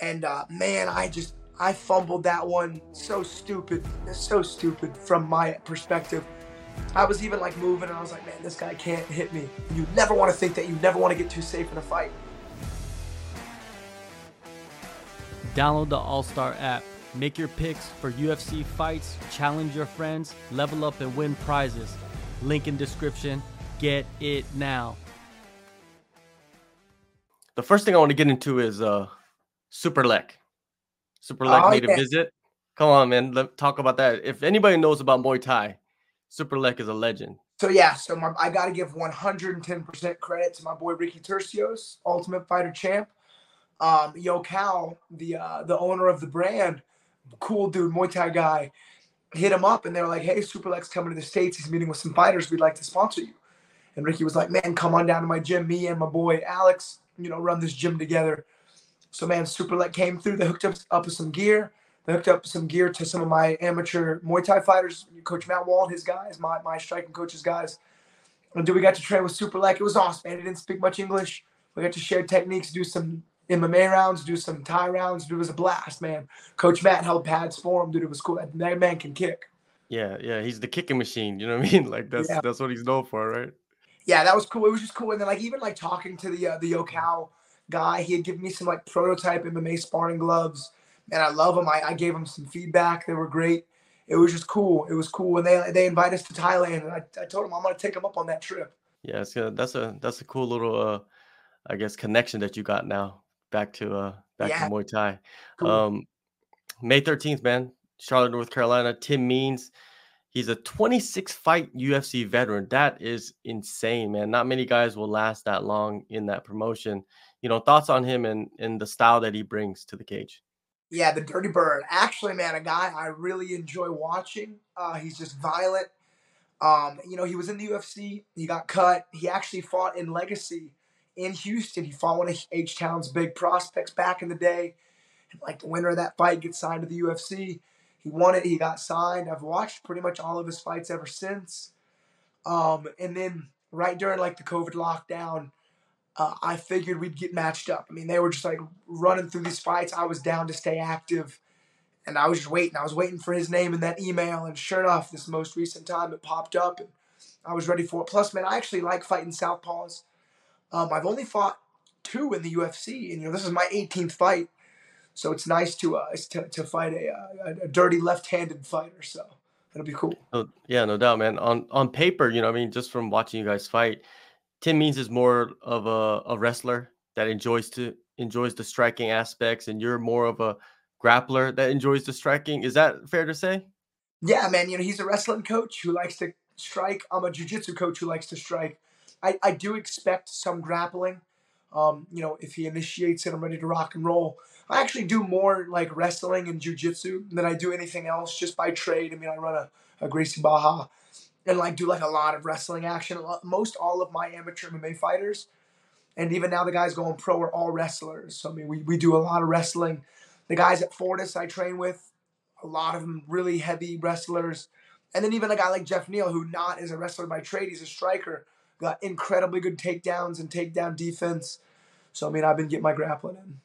And uh, man, I just I fumbled that one so stupid, so stupid from my perspective. I was even like moving, and I was like, man, this guy can't hit me. You never want to think that. You never want to get too safe in a fight. Download the All Star app. Make your picks for UFC fights, challenge your friends, level up, and win prizes. Link in description. Get it now. The first thing I want to get into is uh Superlek. Superlek Oh, made yeah. a visit. Come on, man. Let talk about that. If anybody knows about Muay Thai, Superlek is a legend. So yeah, so my, I got to give 110% credit to my boy Ricky Turcios, Ultimate Fighter champ. Um, Yokkao, the uh, the owner of the brand, cool dude, Muay Thai guy, hit him up and they were like, "Hey, Superlek's coming to the states. He's meeting with some fighters. We'd like to sponsor you." And Ricky was like, "Man, come on down to my gym. Me and my boy Alex, you know, run this gym together." So man, Superlek came through. They hooked up up with some gear. They hooked up some gear to some of my amateur Muay Thai fighters, Coach Matt Wall, his guys, my my striking coach's guys. And dude, we got to train with Superlek. It was awesome, man. He didn't speak much English. We got to share techniques, do some MMA rounds, do some Thai rounds. Dude, it was a blast, man. Coach Matt held pads for him. Dude, it was cool. That that man can kick. Yeah, yeah, he's the kicking machine. You know what I mean? Like that's Yeah. that's what he's known for, right? yeah, that was cool. It was just cool. And then like even like talking to the uh, the Yokkao guy, he had given me some like prototype MMA sparring gloves, and I love them. I, I gave him some feedback. They were great. It was just cool. It was cool. And they they invite us to Thailand, and I, I told him I'm gonna take them up on that trip. Yeah, it's a, that's a that's a cool little uh I guess connection that you got now back to uh back Yeah. to Muay Thai. Cool. Um May 13th, man. Charlotte, North Carolina. Tim Means. He's a 26 fight UFC veteran. That is insane, man. Not many guys will last that long in that promotion. You know, thoughts on him and and the style that he brings to the cage. Yeah, the Dirty Bird. Actually, man, a guy I really enjoy watching. Uh, he's just violent. Um, you know, he was in the UFC. He got cut. He actually fought in Legacy in Houston. He fought one of H Town's big prospects back in the day. And like the winner of that fight gets signed to the UFC. He won it. He got signed. I've watched pretty much all of his fights ever since. Um, and then right during like the COVID lockdown, uh, I figured we'd get matched up. I mean, they were just like running through these fights. I was down to stay active, and I was just waiting. I was waiting for his name in that email, and sure enough, this most recent time it popped up, and I was ready for it. Plus, man, I actually like fighting southpaws. Um, I've only fought two in the UFC, and you know this is my 18th fight, so it's nice to uh, to, to fight a, uh, a, a dirty left-handed fighter. So that'll be cool. Oh, yeah, no doubt, man. On on paper, you know, I mean, just from watching you guys fight, Tim Means is more of a, a wrestler that enjoys to enjoys the striking aspects, and you're more of a grappler that enjoys the striking. Is that fair to say? Yeah, man. You know, he's a wrestling coach who likes to strike. I'm a jujitsu coach who likes to strike. I, I do expect some grappling. Um, you know, if he initiates it, I'm ready to rock and roll. I actually do more like wrestling and jujitsu than I do anything else just by trade. I mean, I run a, a Gracie Barra and like do like a lot of wrestling action. Most all of my amateur MMA fighters, and even now the guys going pro are all wrestlers. So I mean, we, we do a lot of wrestling. The guys at Fortis I train with, a lot of them really heavy wrestlers. And then even a guy like Geoff Neal, who not is a wrestler by trade, he's a striker, got incredibly good takedowns and takedown defense. So I mean, I've been getting my grappling in.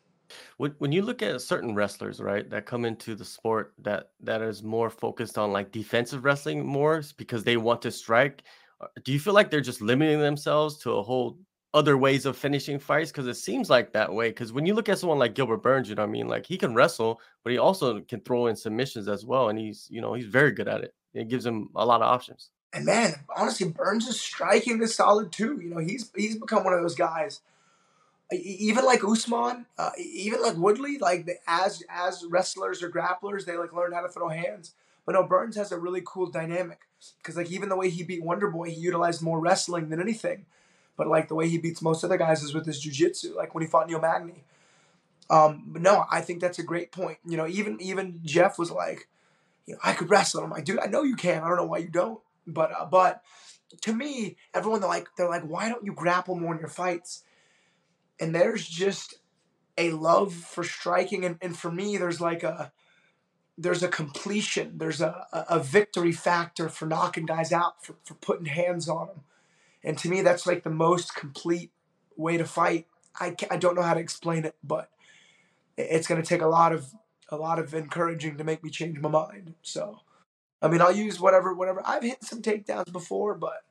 When when you look at certain wrestlers, right, that come into the sport that that is more focused on like defensive wrestling more because they want to strike, uh, do you feel like they're just limiting themselves to a whole other ways of finishing fights? Because it seems like that way. Because when you look at someone like Gilbert Burns, you know what I mean? Like he can wrestle, but he also can throw in submissions as well, and he's you know he's very good at it. It gives him a lot of options. And man, honestly, Burns' is striking is solid too. You know, he's he's become one of those guys. Even like Usman, uh, even like Woodley, like the, as as wrestlers or grapplers, they like learn how to throw hands. But no, Burns has a really cool dynamic because like even the way he beat Wonder Boy, he utilized more wrestling than anything. But like the way he beats most other guys is with his jujitsu, like when he fought Neil Magny. Um, but no, I think that's a great point. You know, even even Geoff was like, you know, I could wrestle. I'm like, dude, I know you can. I don't know why you don't. But uh, but to me, everyone they're like they're like, why don't you grapple more in your fights? And there's just a love for striking, and, and for me, there's like a there's a completion, there's a, a victory factor for knocking guys out, for, for putting hands on them. And to me, that's like the most complete way to fight. I, I don't know how to explain it, but it's going to take a lot of a lot of encouraging to make me change my mind. So, I mean, I'll use whatever whatever. I've hit some takedowns before, but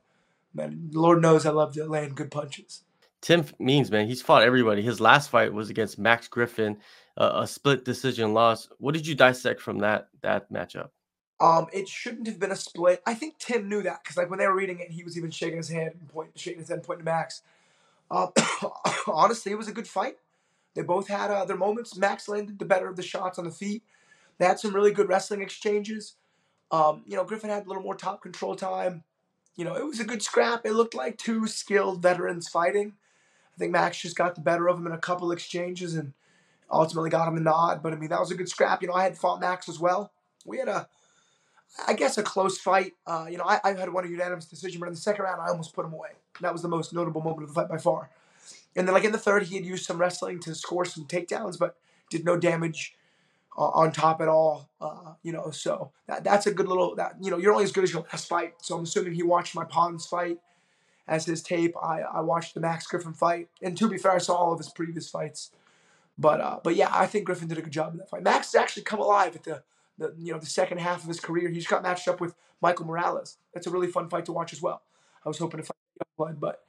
man, Lord knows I love to land good punches. Tim Means, man, he's fought everybody. His last fight was against Max Griffin, uh, a split decision loss. What did you dissect from that that matchup? Um, it shouldn't have been a split. I think Tim knew that because like when they were reading it, he was even shaking his head and point, shaking his head, pointing to Max. Uh, honestly, it was a good fight. They both had uh, their moments. Max landed the better of the shots on the feet. They had some really good wrestling exchanges. Um, you know, Griffin had a little more top control time. You know, it was a good scrap. It looked like two skilled veterans fighting. I think Max just got the better of him in a couple exchanges and ultimately got him a nod. But I mean, that was a good scrap. You know, I had fought Max as well. We had a, I guess, a close fight. Uh, you know, I, I had won a unanimous decision, but in the second round, I almost put him away. That was the most notable moment of the fight by far. And then, like in the third, he had used some wrestling to score some takedowns, but did no damage uh, on top at all. Uh, you know, so that, that's a good little. That you know, you're only as good as your last fight. So I'm assuming he watched my Pons fight as his tape. I, I watched the Max Griffin fight, and to be fair, I saw all of his previous fights. But uh, but yeah, I think Griffin did a good job in that fight. Max has actually come alive at the, the you know the second half of his career. He just got matched up with Michael Morales. That's a really fun fight to watch as well. I was hoping to fight blood, but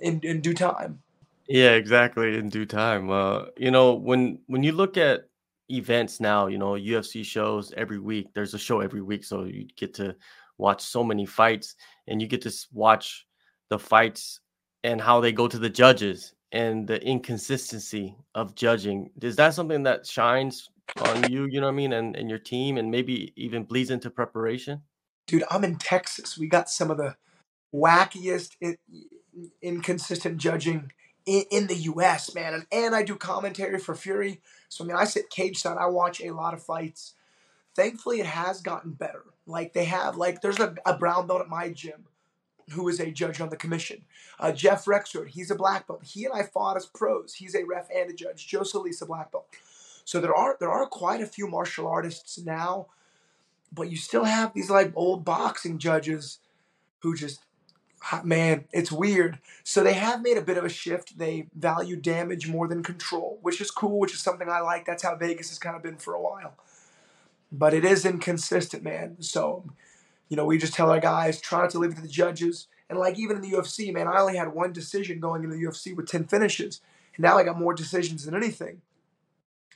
in in due time. Yeah, exactly. In due time. Uh, you know, when when you look at events now, you know, UFC shows every week. There's a show every week, so you get to watch so many fights, and you get to watch the fights and how they go to the judges and the inconsistency of judging. Is that something that shines on you? You know what I mean, and and your team, and maybe even bleeds into preparation. Dude, I'm in Texas. We got some of the wackiest, inconsistent judging in, in the U.S., man. And, and I do commentary for Fury. So, I mean, I sit cage side. I watch a lot of fights. Thankfully, it has gotten better. Like, they have, like, there's a, a brown belt at my gym who is a judge on the commission. Uh, Jeff Rexford, he's a black belt. He and I fought as pros. He's a ref and a judge. Joe Solis, a black belt. So there are there are quite a few martial artists now, but you still have these like old boxing judges who just man, it's weird. So they have made a bit of a shift. They value damage more than control, which is cool, which is something I like. That's how Vegas has kind of been for a while. But it is inconsistent, man. So, you know, we just tell our guys, try not to leave it to the judges. And like even in the UFC, man, I only had one decision going into the UFC with 10 finishes. And now I got more decisions than anything.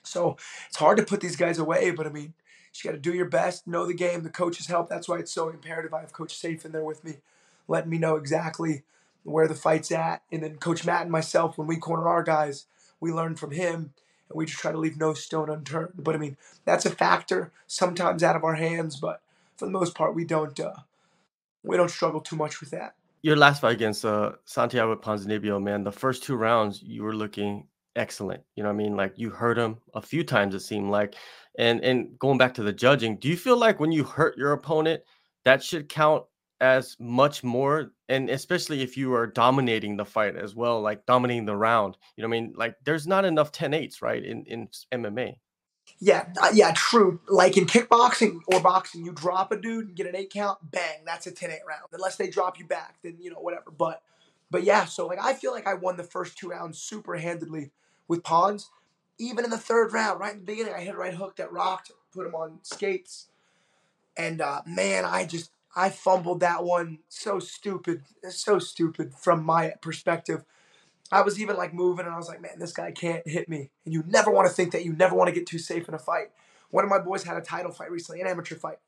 So it's hard to put these guys away, but I mean, you got to do your best, know the game, the coaches help. That's why it's so imperative. I have Coach Sayif in there with me letting me know exactly where the fight's at. And then Coach Matt and myself, when we corner our guys, we learn from him and we just try to leave no stone unturned. But I mean, that's a factor sometimes out of our hands, but for the most part, we don't uh, we don't struggle too much with that. Your last fight against uh, Santiago Ponzinibbio, man, the first two rounds you were looking excellent. You know what I mean? Like you hurt him a few times, it seemed like. And and going back to the judging, do you feel like when you hurt your opponent, that should count as much more and especially if you are dominating the fight as well like dominating the round you know what i mean like there's not enough 10 8s right in in mma yeah uh, yeah true. Like in kickboxing or boxing you drop a dude and get an 8 count bang that's a 10 8 round. Unless they drop you back then you know whatever. But but yeah so like i feel like i won the first two rounds super handedly with Ponz. Even in the third round right in the beginning i hit a right hook that rocked put him on skates. And uh, man i just I fumbled that one. So stupid, so stupid from my perspective. I was even like moving and I was like, man, this guy can't hit me. And you never want to think that you never want to get too safe in a fight. One of my boys had a title fight recently, an amateur fight.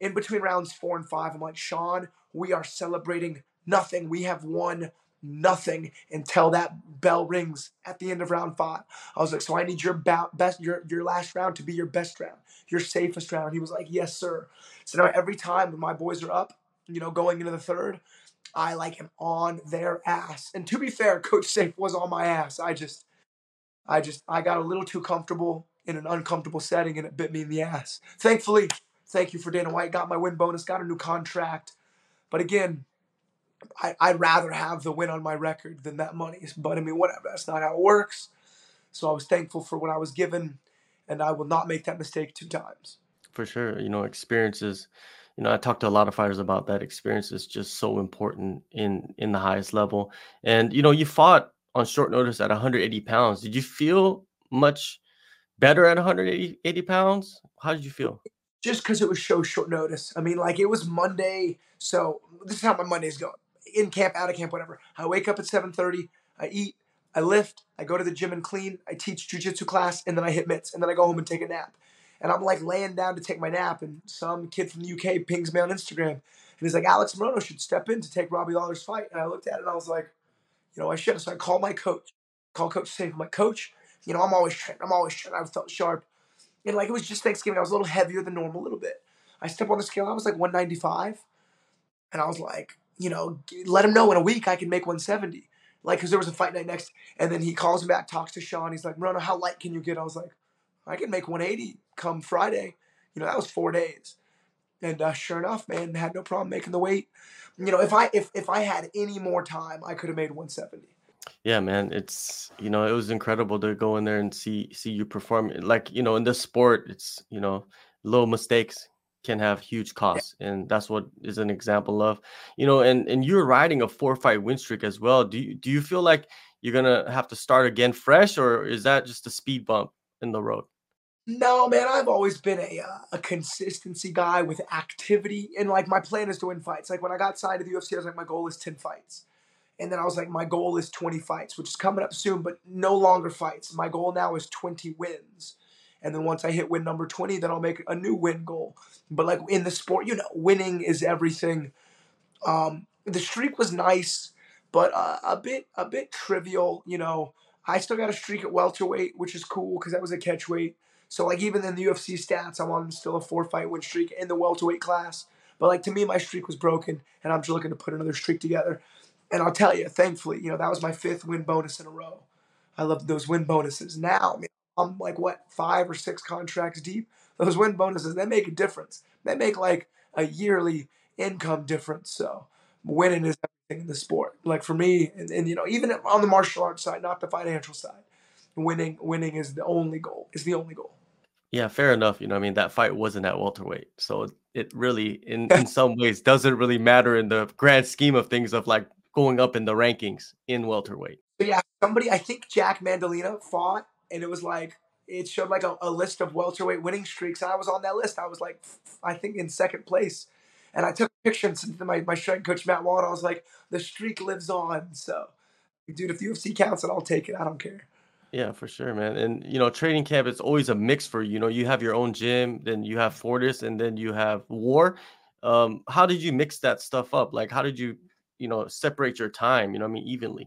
In between rounds four and five, I'm like, Sean, we are celebrating nothing. We have won nothing until that bell rings at the end of round five. I was like, so I need your best, your your last round to be your best round, your safest round. He was like, yes, sir. So now every time when my boys are up, you know, going into the third, I like am on their ass. And to be fair, Coach Sayif was on my ass. I just, I just, I got a little too comfortable in an uncomfortable setting, and it bit me in the ass. Thankfully, thank you for Dana White. Got my win bonus, got a new contract. But again, I, I'd rather have the win on my record than that money. But I mean, whatever. That's not how it works. So I was thankful for what I was given, and I will not make that mistake two times. For sure. You know, experiences. You know, I talked to a lot of fighters about that. Experience is just so important in in the highest level. And you know, you fought on short notice at 180 pounds. Did you feel much better at 180 pounds? How did you feel? Just because it was so short notice. I mean, like it was Monday, so this is how my Mondays go. In camp, out of camp, whatever. I wake up at 7:30. I eat. I lift. I go to the gym and clean. I teach jujitsu class, and then I hit mitts, and then I go home and take a nap. And I'm like laying down to take my nap, and some kid from the UK pings me on Instagram, and he's like, Alex Morono should step in to take Robbie Lawler's fight. And I looked at it, and I was like, you know, I should. So I called my coach, call Coach Sayif. My coach, you know, I'm always trained. I'm always. I felt sharp. And like it was just Thanksgiving. I was a little heavier than normal, a little bit. I step on the scale. I was like 195, and I was like, you know, let him know in a week I can make 170. Like, because there was a fight night next, and then he calls me back, talks to Sean. He's like, Morono, how light can you get? I was like, I can make 180 come Friday. You know, that was four days. And uh, sure enough, man, had no problem making the weight. You know, if I if if I had any more time, I could have made 170. Yeah, man, it's you know it was incredible to go in there and see see you perform. Like you know, in this sport, it's you know little mistakes can have huge costs, and that's what is an example of you know. And and you're riding a four fight win streak as well. Do you do you feel like you're gonna have to start again fresh, or is that just a speed bump in the road? No, man, I've always been a uh, a consistency guy with activity, and like my plan is to win fights. Like when I got signed to the UFC, I was like, my goal is ten fights, and then I was like, my goal is twenty fights, which is coming up soon, but no longer fights. My goal now is twenty wins, and then once I hit win number twenty, then I'll make a new win goal. But like in the sport, you know, winning is everything. Um, the streak was nice, but uh, a bit a bit trivial. You know, I still got a streak at welterweight, which is cool because that was a catch weight. So like even in the UFC stats, I'm on still a four fight win streak in the welterweight class. But like to me, my streak was broken, and I'm just looking to put another streak together. And I'll tell you, thankfully, you know that was my fifth win bonus in a row. I love those win bonuses. Now, I mean, I'm like what five or six contracts deep. Those win bonuses they make a difference. They make like a yearly income difference. So winning is in the sport. Like for me, and, and you know even on the martial arts side, not the financial side, winning winning is the only goal. Is the only goal. Yeah, fair enough. You know, I mean, that fight wasn't at welterweight, so it really, in in some ways, doesn't really matter in the grand scheme of things of like going up in the rankings in welterweight. But yeah, somebody I think Jack Maddalena fought, and it was like it showed like a, a list of welterweight winning streaks, and I was on that list. I was like, I think in second place, and I took a picture and sent to my my strength coach Matt Wall. I was like, the streak lives on. So, dude, if the UFC counts it, I'll take it. I don't care. Yeah, for sure, man. And you know, training camp it's always a mix for you. You know, you have your own gym, then you have Fortis, and then you have War. Um, how did you mix that stuff up? Like, how did you, you know, separate your time? You know, I mean, evenly.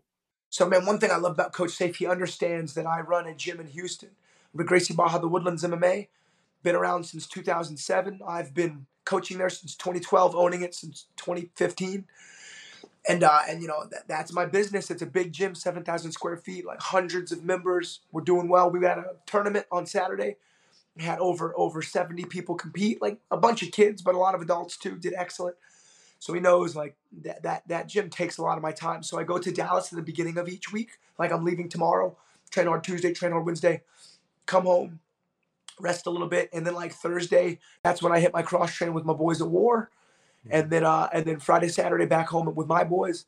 So, man, one thing I love about Coach Sayif, he understands that I run a gym in Houston with Gracie Barra, the Woodlands MMA. Been around since 2007. I've been coaching there since 2012, owning it since 2015 and uh, and you know that, that's my business. It's a big gym, seven thousand square feet, like hundreds of members. We're doing well. We had a tournament on Saturday. We had over over seventy people compete, like a bunch of kids, but a lot of adults too. Did excellent. So he knows like that that that gym takes a lot of my time. So I go to Dallas at the beginning of each week. Like I'm leaving tomorrow, train hard Tuesday, train hard Wednesday, come home, rest a little bit, and then like Thursday, that's when I hit my cross train with my boys at War and then uh, and then Friday, Saturday back home with my boys,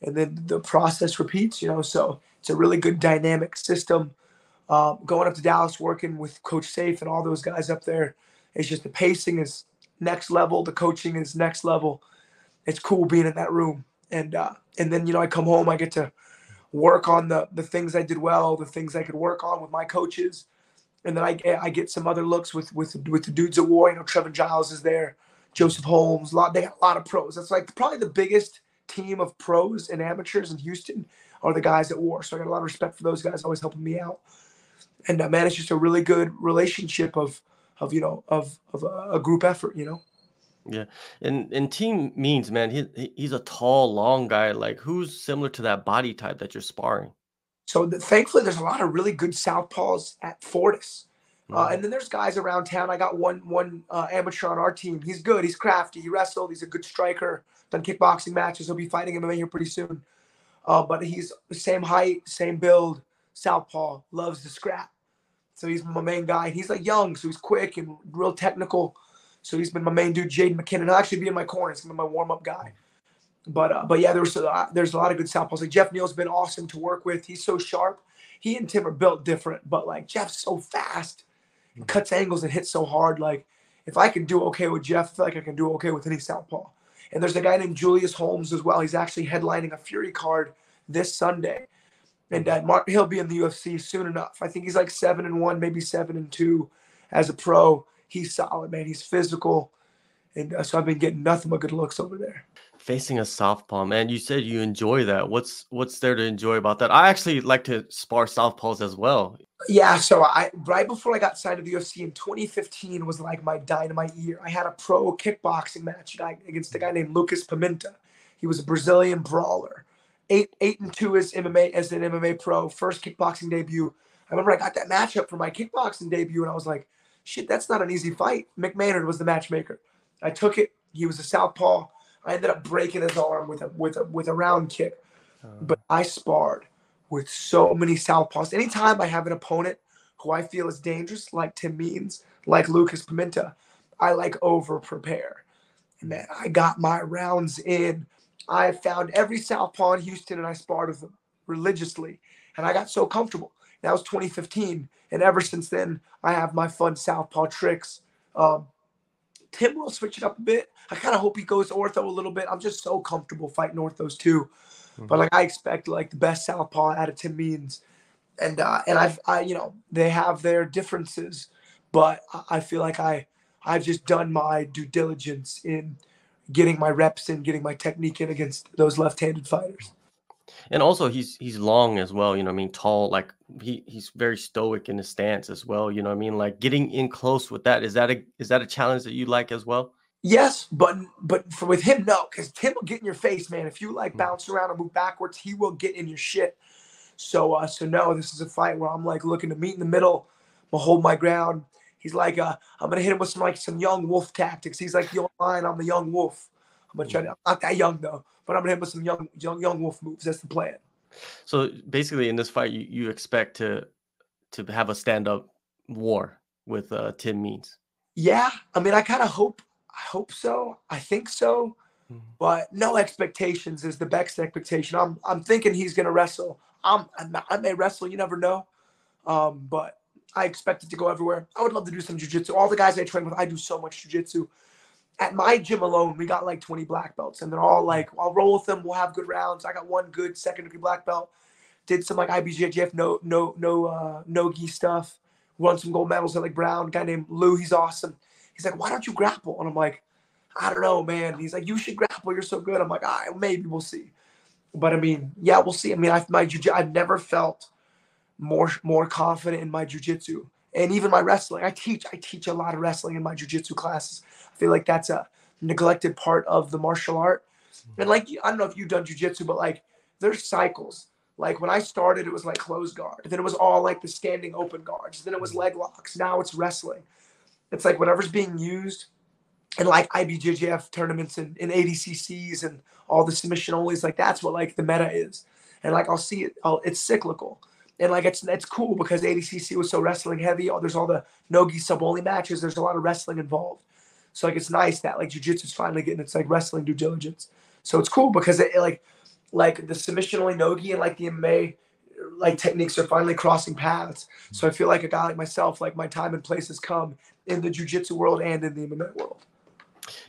and then the process repeats. You know, so it's a really good dynamic system. Um, going up to Dallas, working with Coach Sayif and all those guys up there, it's just the pacing is next level, the coaching is next level. It's cool being in that room, and uh, and then you know I come home, I get to work on the the things I did well, the things I could work on with my coaches, and then I get I get some other looks with with with the dudes at War. You know, Trevin Giles is there. Joseph Holmes. A lot. They got a lot of pros. That's like probably the biggest team of pros and amateurs in Houston are the guys at War. So I got a lot of respect for those guys, always helping me out. And uh, man, it's just a really good relationship of of you know of of a group effort. You know. Yeah, and and Tim Means man, he he's a tall, long guy. Like who's similar to that body type that you're sparring? So the, thankfully, there's a lot of really good southpaws at Fortis. Uh, and then there's guys around town. I got one one uh, amateur on our team. He's good. He's crafty. He wrestled. He's a good striker. Done kickboxing matches. He'll be fighting MMA here pretty soon. Uh, but he's the same height, same build, southpaw. Loves the scrap. So he's my main guy. He's like young, so he's quick and real technical. So he's been my main dude. Jaden McKinnon. He'll actually be in my corner. He's gonna be my warm up guy. But uh, but yeah, there's a lot, there's a lot of good southpaws. Like Geoff Neal's been awesome to work with. He's so sharp he and Tim are built different, but like Geoff's so fast, mm-hmm. cuts angles and hits so hard. Like if I can do okay with Geoff, I feel like I can do okay with any southpaw. And there's a guy named Julius Holmes as well. He's actually headlining a Fury card this Sunday, and uh, Mark, he'll be in the UFC soon enough. I think he's like seven and one, maybe seven and two as a pro. He's solid, man. He's physical, and uh, so I've been getting nothing but good looks over there facing a southpaw, man. You said you enjoy that. What's what's there to enjoy about that? I actually like to spar southpaws as well. Yeah, so I right before I got signed to the UFC in 2015 was like my dynamite year. I had a pro kickboxing match against a guy named Lucas Pimenta. He was a Brazilian brawler. Eight eight and two as MMA as an MMA pro, first kickboxing debut. I remember I got that matchup for my kickboxing debut, and I was like, shit, that's not an easy fight. Maynard was the matchmaker. I took it. He was a southpaw. I ended up breaking his arm with a with a with a round kick. Uh, but I sparred with so many southpaws. Anytime I have an opponent who I feel is dangerous, like Tim Means, like Lucas Pimenta, I like over prepare. And man, I got my rounds in. I found every southpaw in Houston and I sparred with them religiously. And I got so comfortable. That was 2015. And ever since then, I have my fun southpaw tricks. Um, Tim will switch it up a bit. I kind of hope he goes ortho a little bit. I'm just so comfortable fighting orthos too. Mm-hmm. But like I expect like the best southpaw out of Tim Means. And uh and I've I you know, they have their differences, but I feel like I I've just done my due diligence in getting my reps and getting my technique in against those left-handed fighters. And also he's he's long as well, you know I mean, tall, like he he's very stoic in his stance as well, you know I mean? Like getting in close with that, is that a is that a challenge that you like as well? Yes, but but for with him, no, because Tim will get in your face, man. If you like hmm. bounce around and move backwards, he will get in your shit. So uh so no, this is a fight where I'm like looking to meet in the middle, but hold my ground. He's like, uh, I'm gonna hit him with some like some young wolf tactics. He's like, the line, I'm the young wolf. I'm gonna try to, I'm not that young though but I'm gonna hit with some young young young wolf moves. That's the plan. So basically, in this fight, you, you expect to to have a stand up war with uh, Tim Means. Yeah, I mean, I kind of hope I hope so. I think so, mm-hmm. but no expectations is the best expectation. I'm I'm thinking he's gonna wrestle. I'm, I'm I may wrestle. You never know, um, but I expect it to go everywhere. I would love to do some jujitsu. All the guys I train with, I do so much jujitsu at my gym alone, we got like 20 black belts, and they're all like, I'll roll with them. We'll have good rounds. I got one good second degree black belt. Did some like IBJJF no no no uh no gi stuff. Won some gold medals at like Brown. Guy named Lou, he's awesome. He's like, why don't you grapple? And I'm like, I don't know, man. He's like, you should grapple. You're so good. I'm like, all right, maybe we'll see. But I mean, yeah, we'll see. I mean, I've my jiu- I've never felt more more confident in my jujitsu and even my wrestling. I teach I teach a lot of wrestling in my jujitsu classes. I feel like that's a neglected part of the martial art. And like I don't know if you've done jujitsu, but like there's cycles. Like when I started, it was like closed guard. Then it was all like the standing open guards. Then it was leg locks. Now it's wrestling. It's like whatever's being used in like IBJJF tournaments and in ADCCs and all the submission onlys. Like that's what like the meta is. And like I'll see it. I'll, it's cyclical and like it's it's cool because ADCC was so wrestling heavy. Oh, there's all the nogi sub only matches. There's a lot of wrestling involved. So like it's nice that like jujitsu is finally getting its like wrestling due diligence. So it's cool because it, it like like the submission only nogi and like the MMA like techniques are finally crossing paths. So I feel like a guy like myself, like my time and place has come in the jujitsu world and in the MMA world.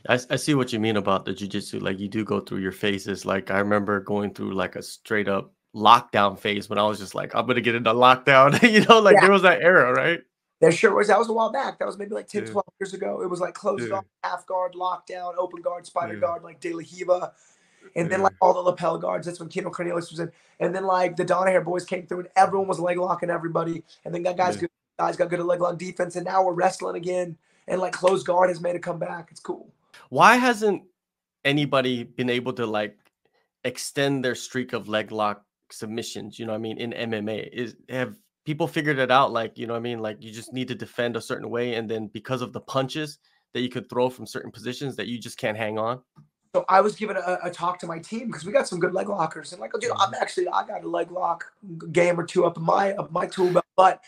I, I see what you mean about the jujitsu. Like you do go through your phases. Like I remember going through like a straight up lockdown phase when I was just like, I'm gonna get into lockdown. you know, like yeah. there was that era, right? There sure was. That was a while back. That was maybe like 10, yeah. 12 years ago. It was like closed yeah. half guard, lockdown, open guard, spider guard, like De La Riva. And then like all the lapel guards. That's when Keenan Cornelius was in. And then like the Danaher boys came through and everyone was leg locking everybody. And then got guys good guys got good at leg lock defense. And now we're wrestling again. And like closed guard has made a comeback. It's cool. Why hasn't anybody been able to like extend their streak of leg lock submissions, you know I mean, in MMA? Is have people figured it out like, you know what I mean, like you just need to defend a certain way and then because of the punches that you could throw from certain positions that you just can't hang on? So I was giving a, a talk to my team because we got some good leg lockers and like, oh, dude, I'm mm-hmm. actually I got a leg lock game or two up in my up my tool belt, but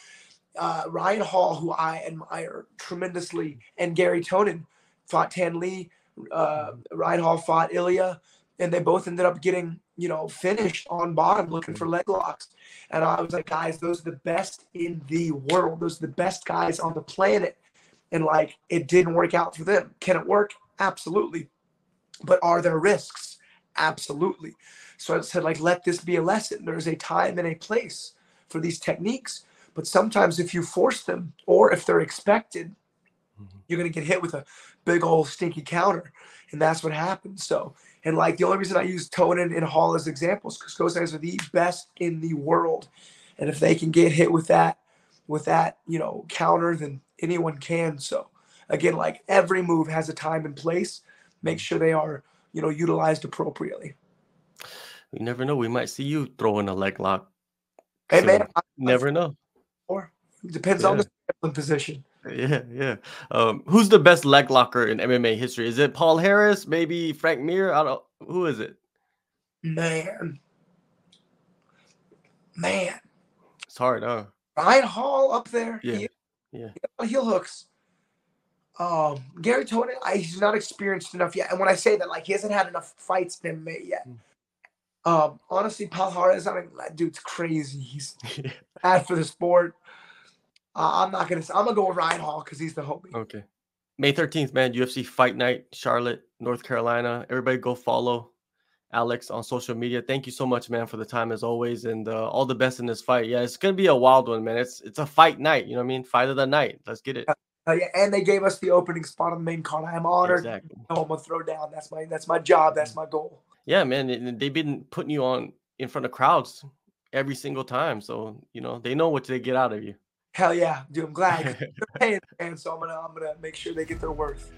uh, Ryan Hall, who I admire tremendously, and Garry Tonon fought Thanh Le. Uh, mm-hmm. Ryan Hall fought Ilia, and they both ended up getting you know, finished on bottom looking for leg locks. And I was like, guys, those are the best in the world. Those are the best guys on the planet. And like, it didn't work out for them. Can it work? Absolutely. But are there risks? Absolutely. So I said, like, let this be a lesson. There's a time and a place for these techniques. But sometimes if you force them or if they're expected, mm-hmm. you're going to get hit with a big old stinky counter. And that's what happened. So and like the only reason I use Tonon and Hall as examples because those guys are the best in the world. And if they can get hit with that, with that, you know, counter, then anyone can. So again, like every move has a time and place. Make sure they are, you know, utilized appropriately. You never know. We might see you throwing a leg lock. Hey so man, I, never know. Or depends yeah. on the position. Yeah, yeah. Um, who's the best leg locker in MMA history? Is it Paul Harris? Maybe Frank Mir? I don't. Who is it? Man, man, it's hard, huh? Ryan Hall up there. Yeah, he, yeah. Heel hooks. Um, Garry Tonon, he's not experienced enough yet. And when I say that, like he hasn't had enough fights in MMA yet. Mm. Um, honestly, Paul Harris, I mean, that dude's crazy. He's bad for the sport. Uh, I'm not gonna. I'm gonna go with Ryan Hall because he's the homie. Okay. May 13th, man. UFC Fight Night, Charlotte, North Carolina. Everybody, go follow Alex on social media. Thank you so much, man, for the time as always, and uh, all the best in this fight. Yeah, it's gonna be a wild one, man. It's it's a fight night. You know what I mean? Fight of the night. Let's get it. Uh, yeah, and they gave us the opening spot on the main card. I'm honored. Exactly. I'm gonna throw down. That's my that's my job. That's my goal. Yeah, man. They've been putting you on in front of crowds every single time, so you know they know what they get out of you. Hell yeah, dude! I'm glad they're paying, and so I'm gonna I'm gonna make sure they get their worth.